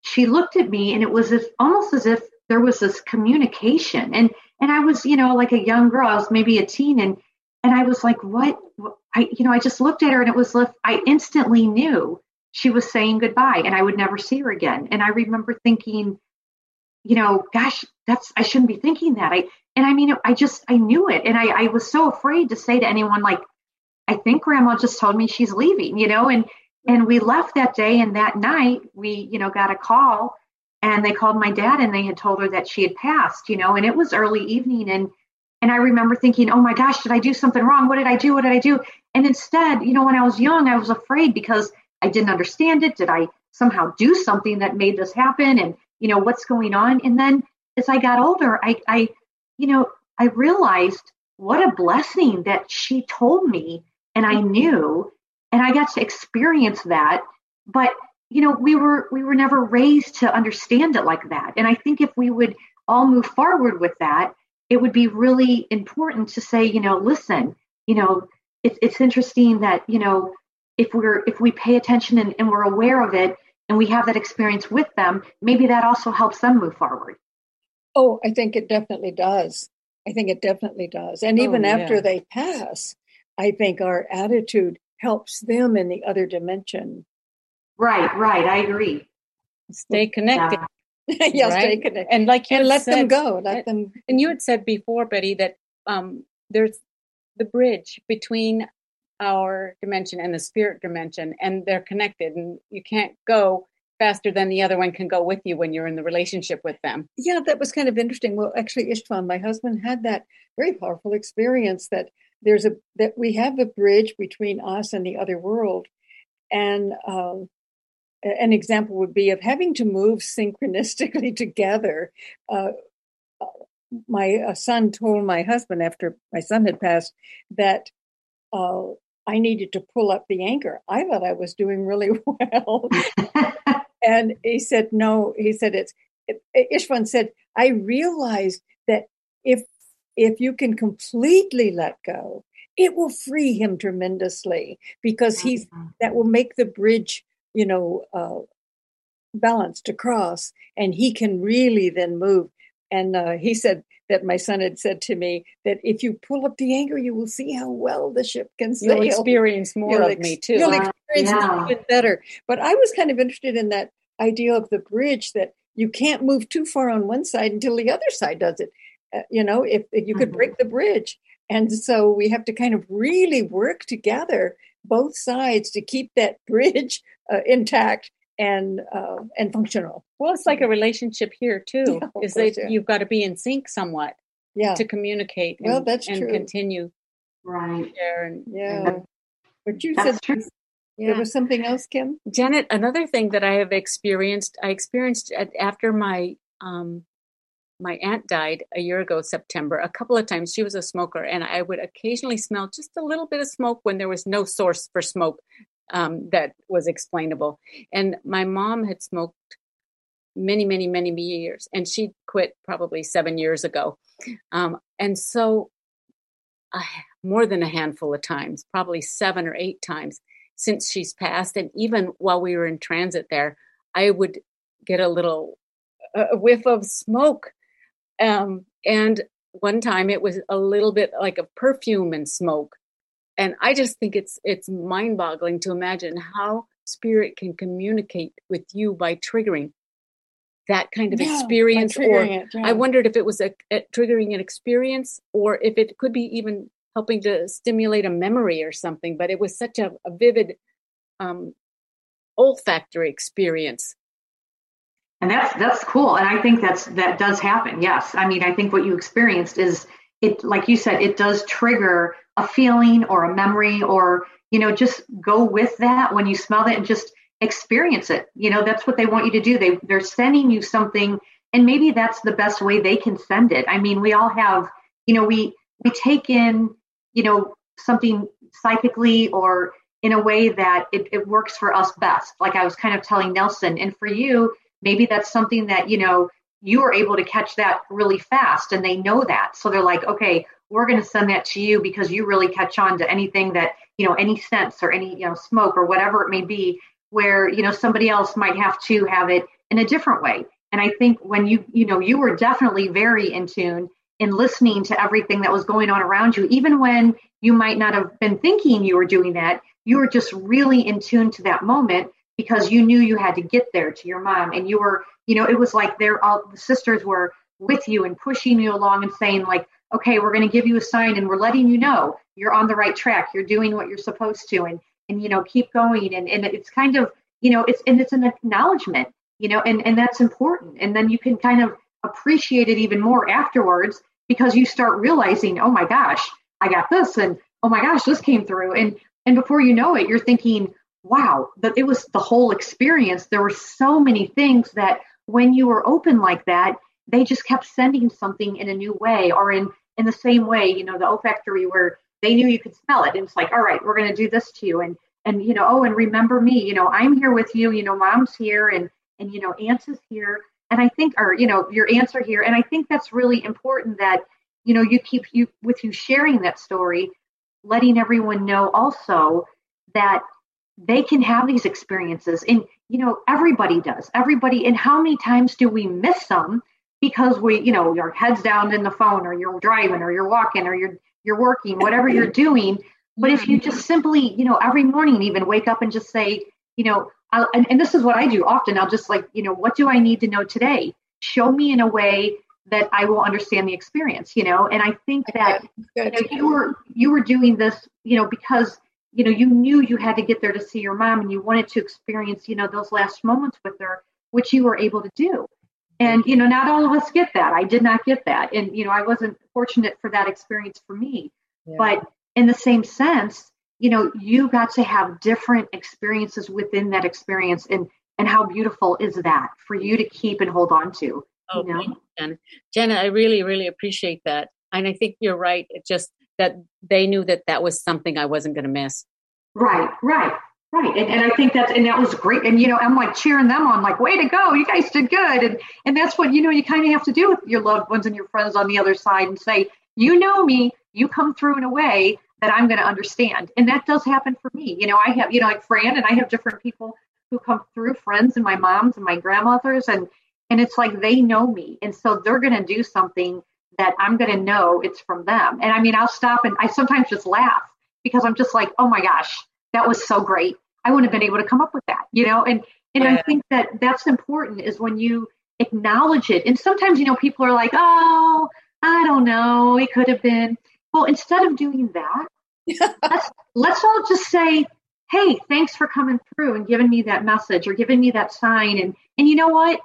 she looked at me and it was as, almost as if there was this communication. And and I was, you know, like a young girl, I was maybe a teen and and I was like, what I you know, I just looked at her and it was I instantly knew she was saying goodbye and I would never see her again. And I remember thinking, you know, gosh, that's I shouldn't be thinking that. I and I mean I just I knew it and I, I was so afraid to say to anyone like, I think grandma just told me she's leaving, you know, and and we left that day and that night we, you know, got a call and they called my dad and they had told her that she had passed you know and it was early evening and and i remember thinking oh my gosh did i do something wrong? What did i do? What did i do? And instead you know when i was young i was afraid because i didn't understand it. Did i somehow do something that made this happen? And you know what's going on? And then as i got older i i you know i realized what a blessing that she told me and i knew and i got to experience that. But you know we were we were never raised to understand it like that. And i think if we would all move forward with that it would be really important to say you know listen you know it's it's interesting that you know if we're if we pay attention and, and we're aware of it and we have that experience with them maybe that also helps them move forward oh i think it definitely does i think it definitely does and even oh, yeah. after they pass i think our attitude helps them in the other dimension Right, right. I agree. Stay connected. Yeah, *laughs* yeah right? stay connected. And like you and let said, them go. Let them. And you had said before, Betty, that um, there's the bridge between our dimension and the spirit dimension, and they're connected, and you can't go faster than the other one can go with you when you're in the relationship with them. Yeah, that was kind of interesting. Well, actually, Istvan, my husband, had that very powerful experience that there's a that we have a bridge between us and the other world, and um, an example would be of having to move synchronistically *laughs* together. Uh, my uh, son told my husband after my son had passed that uh, I needed to pull up the anchor. I thought I was doing really *laughs* well. *laughs* and he said, no, he said, it's, it, Istvan said, I realized that if, if you can completely let go, it will free him tremendously because he's, mm-hmm. that will make the bridge you know, uh, balanced across, and he can really then move. And uh, he said that my son had said to me that if you pull up the anchor, you will see how well the ship can sail. You'll experience more you'll of ex- me too. You'll experience yeah. it better. But I was kind of interested in that idea of the bridge that you can't move too far on one side until the other side does it. Uh, you know, if, if you could mm-hmm. break the bridge. And so we have to kind of really work together, both sides, to keep that *laughs* bridge uh, intact and uh, and functional. Well, it's like a relationship here too. *laughs* Yeah, is course, that yeah. you've got to be in sync somewhat, yeah, to communicate. And, well, that's and true. continue, right? Share and yeah. And, but you said true. Yeah. There was something else, Kim. Janet, another thing that I have experienced, I experienced after my um, my aunt died a year ago, September, a couple of times. She was a smoker, and I would occasionally smell just a little bit of smoke when there was no source for smoke um, that was explainable. And my mom had smoked many, many, many years, and she quit probably seven years ago. Um, and so, uh, more than a handful of times, probably seven or eight times since she's passed. And even while we were in transit there, I would get a little a whiff of smoke um, and one time it was a little bit like a perfume and smoke. And I just think it's it's mind-boggling to imagine how spirit can communicate with you by triggering that kind of yeah, experience or it, yeah. i wondered if it was a, a, triggering an experience or if it could be even helping to stimulate a memory or something but it was such a, a vivid um, olfactory experience and that's that's cool and i think that's that does happen yes i mean i think what you experienced is it like you said it does trigger a feeling or a memory or you know, just go with that when you smell that and just experience it. You know, that's what they want you to do. They they're sending you something and maybe that's the best way they can send it. I mean, we all have, you know, we we take in, you know, something psychically or in a way that it, it works for us best. Like I was kind of telling Nelson, and for you, maybe that's something that, you know, you are able to catch that really fast and they know that. So they're like, okay, we're going to send that to you because you really catch on to anything that, you know, any sense or any, you know, smoke or whatever it may be, where, you know, somebody else might have to have it in a different way. And I think when you, you know, you were definitely very in tune in listening to everything that was going on around you, even when you might not have been thinking you were doing that, you were just really in tune to that moment because you knew you had to get there to your mom. And you were you know it was like they're all the sisters were with you and pushing you along and saying like okay we're going to give you a sign and we're letting you know you're on the right track. You're doing what you're supposed to and and you know keep going. And and it's kind of you know it's and it's an acknowledgement you know and and that's important. And then you can kind of appreciate it even more afterwards because you start realizing oh my gosh i got this and oh my gosh this came through. And and before you know it you're thinking wow but it was the whole experience. There were so many things that when you were open like that they just kept sending something in a new way or in in the same way you know the olfactory where they knew you could smell it. And it's like all right we're going to do this to you. And and you know oh and remember me you know i'm here with you you know mom's here and and you know aunt is here. And i think or you know your aunts are here. And i think that's really important that you know you keep you with you sharing that story letting everyone know also that they can have these experiences and you know everybody does. Everybody and how many times do we miss them because we you know your heads down in the phone or you're driving or you're walking or you're you're working whatever you're doing. But if you just simply you know every morning even wake up and just say you know I'll, and, and this is what i do often. I'll just like you know what do i need to know today? Show me in a way that i will understand the experience you know? And i think that you, know, you were you were doing this you know because you know you knew you had to get there to see your mom and you wanted to experience you know those last moments with her which you were able to do and you know not all of us get that i did not get that and you know i wasn't fortunate for that experience for me yeah. but in the same sense you know you got to have different experiences within that experience and and how beautiful is that for you to keep and hold on to oh, you know? Jenna. Jenna, I really, really appreciate that. And I think you're right. It just that they knew that that was something I wasn't going to miss. Right, right, right. And, and I think that's, and that was great. And, you know, I'm like cheering them on, like, way to go. You guys did good. And, and that's what, you know, you kind of have to do with your loved ones and your friends on the other side and say, you know me, you come through in a way that I'm going to understand. And that does happen for me. You know, I have, you know, like Fran and I have different people who come through, friends and my moms and my grandmothers. And, and it's like they know me. And so they're going to do something that I'm going to know it's from them. And I mean, I'll stop and I sometimes just laugh because I'm just like, oh my gosh, that was so great. I wouldn't have been able to come up with that, you know? And, and yeah. I think that that's important is when you acknowledge it. And sometimes, you know, people are like, oh, I don't know, it could have been. Well, instead of doing that, *laughs* let's, let's all just say, hey, thanks for coming through and giving me that message or giving me that sign. And, and you know what?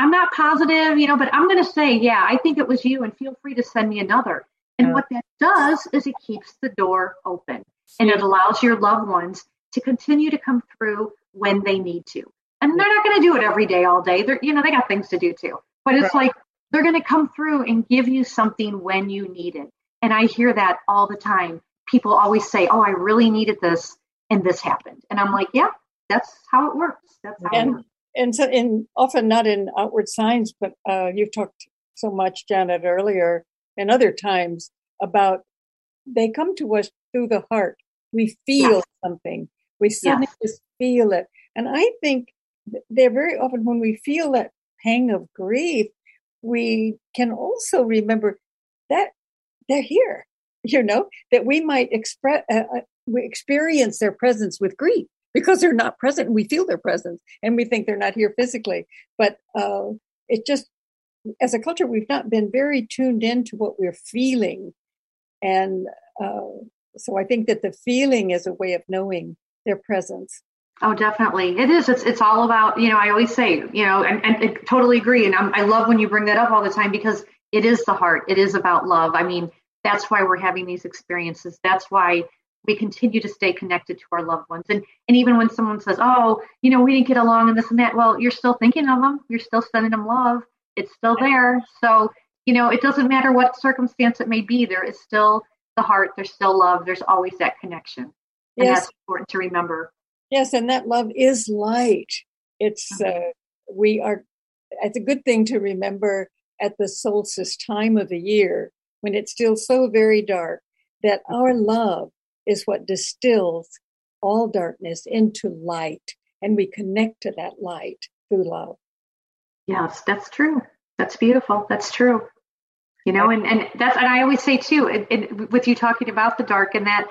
I'm not positive, you know, but I'm going to say, yeah, I think it was you, and feel free to send me another. And yeah. what that does is it keeps the door open and it allows your loved ones to continue to come through when they need to. And they're not going to do it every day, all day. They're, you know, they got things to do too. But it's right. like they're going to come through and give you something when you need it. And I hear that all the time. People always say, "Oh, I really needed this, and this happened." And I'm like, "Yeah, that's how it works. That's how and, it works." And so in often not in outward signs, but uh, you've talked so much, Janet, earlier and other times about they come to us through the heart. We feel yes. something. We suddenly yes. just feel it. And I think they're very often when we feel that pang of grief, we can also remember that they're here, you know, that we might express, uh, uh, we experience their presence with grief because they're not present. We feel their presence and we think they're not here physically. But uh, it just, as a culture, we've not been very tuned into what we're feeling. And uh, so I think that the feeling is a way of knowing their presence. Oh, definitely. It is. It's it's all about, you know, I always say, you know, and, and I totally agree. And I'm, I love when you bring that up all the time because it is the heart. It is about love. I mean, that's why we're having these experiences. That's why we continue to stay connected to our loved ones. And and even when someone says, "Oh, you know, we didn't get along and this and that," well, you're still thinking of them. You're still sending them love. It's still there. So you know, it doesn't matter what circumstance it may be. There is still the heart. There's still love. There's always that connection. And yes. that's important to remember. Yes, and that love is light. It's mm-hmm. uh, we are. It's a good thing to remember at the solstice time of the year when it's still so very dark that our love is what distills all darkness into light and we connect to that light through love. Yes, that's true. That's beautiful. That's true. You know, and, and that's, and I always say too, it, it, with you talking about the dark and that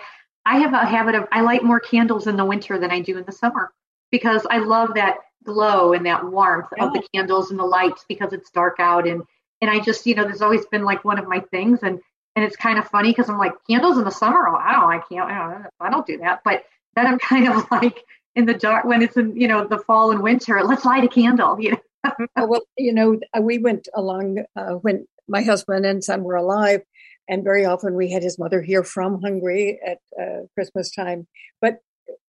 I have a habit of, I light more candles in the winter than I do in the summer because I love that glow and that warmth yeah. of the candles and the lights because it's dark out. And, and I just, you know, there's always been like one of my things. And, and it's kind of funny because I'm like candles in the summer. Oh, I don't, I can't, I don't, I don't do that. But then I'm *laughs* kind of like in the dark when it's in, you know, the fall and winter, let's light a candle, you know? *laughs* Well, you know, uh, we went along uh, when my husband and son were alive, and very often we had his mother here from Hungary at uh, Christmas time. But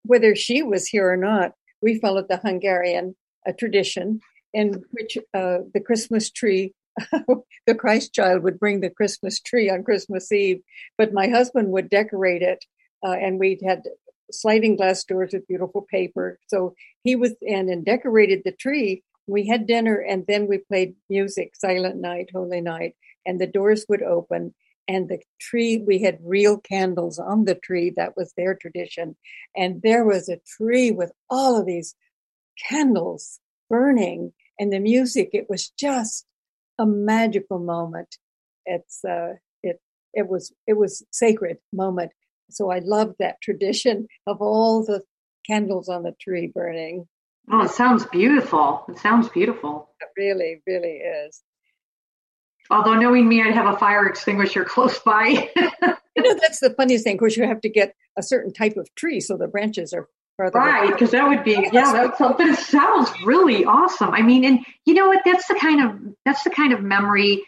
whether she was here or not, we followed the Hungarian uh, tradition in which uh, the Christmas tree, *laughs* the Christ child would bring the Christmas tree on Christmas Eve, but my husband would decorate it, uh, and we'd had sliding glass doors with beautiful paper. So he was in and decorated the tree we had dinner and then we played music, Silent Night, Holy Night, and the doors would open. And the tree, we had real candles on the tree. That was their tradition. And there was a tree with all of these candles burning and the music. It was just a magical moment. It's, uh, it, it was, it was sacred moment. So I love that tradition of all the candles on the tree burning. Oh, it sounds beautiful. It sounds beautiful. It really, really is. Although knowing me, I'd have a fire extinguisher *laughs* close by. *laughs* you know, that's the funniest thing. Of course, you have to get a certain type of tree so the branches are further. Right, because that would be yeah. that That's, but it sounds really awesome. I mean, and you know what? That's the kind of that's the kind of memory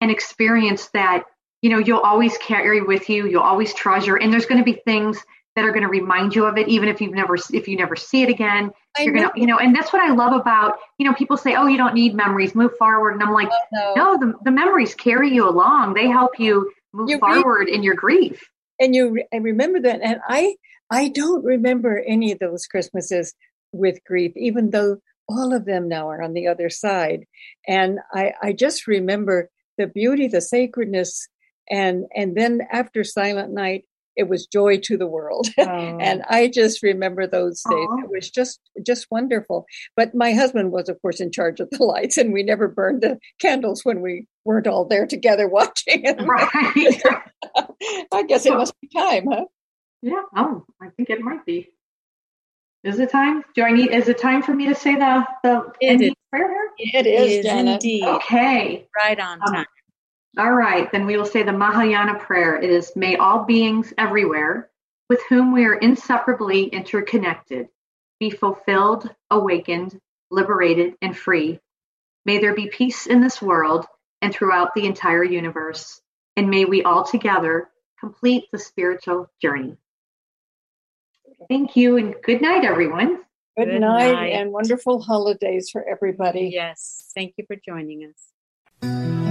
and experience that you know you'll always carry with you. You'll always treasure, and there's going to be things that are going to remind you of it even if you've never if you never see it again I you're going to you know and that's what i love about you know people say oh you don't need memories move forward and i'm like no, the, the memories carry you along they help you move you forward in your grief and you and remember that and i i don't remember any of those christmases with grief even though all of them now are on the other side. And i i just remember the beauty the sacredness and and then after silent night it was joy to the world *laughs* oh. and i just remember those days Aww. it was just just wonderful but my husband was of course in charge of the *laughs* lights and we never burned the candles when we weren't all there together *laughs* watching it right i guess it must be time huh yeah oh i think it might be is it time? Do I need? Is it time for me to say the the it is. prayer? It is, it is indeed. Okay, right on um, time. Um, all right, then we will say the Mahayana prayer. It is May all beings everywhere with whom we are inseparably interconnected be fulfilled, awakened, liberated, and free. May there be peace in this world and throughout the entire universe. And may we all together complete the spiritual journey. Thank you and good night, everyone. Good, good night, night and wonderful holidays for everybody. Yes. Thank you for joining us.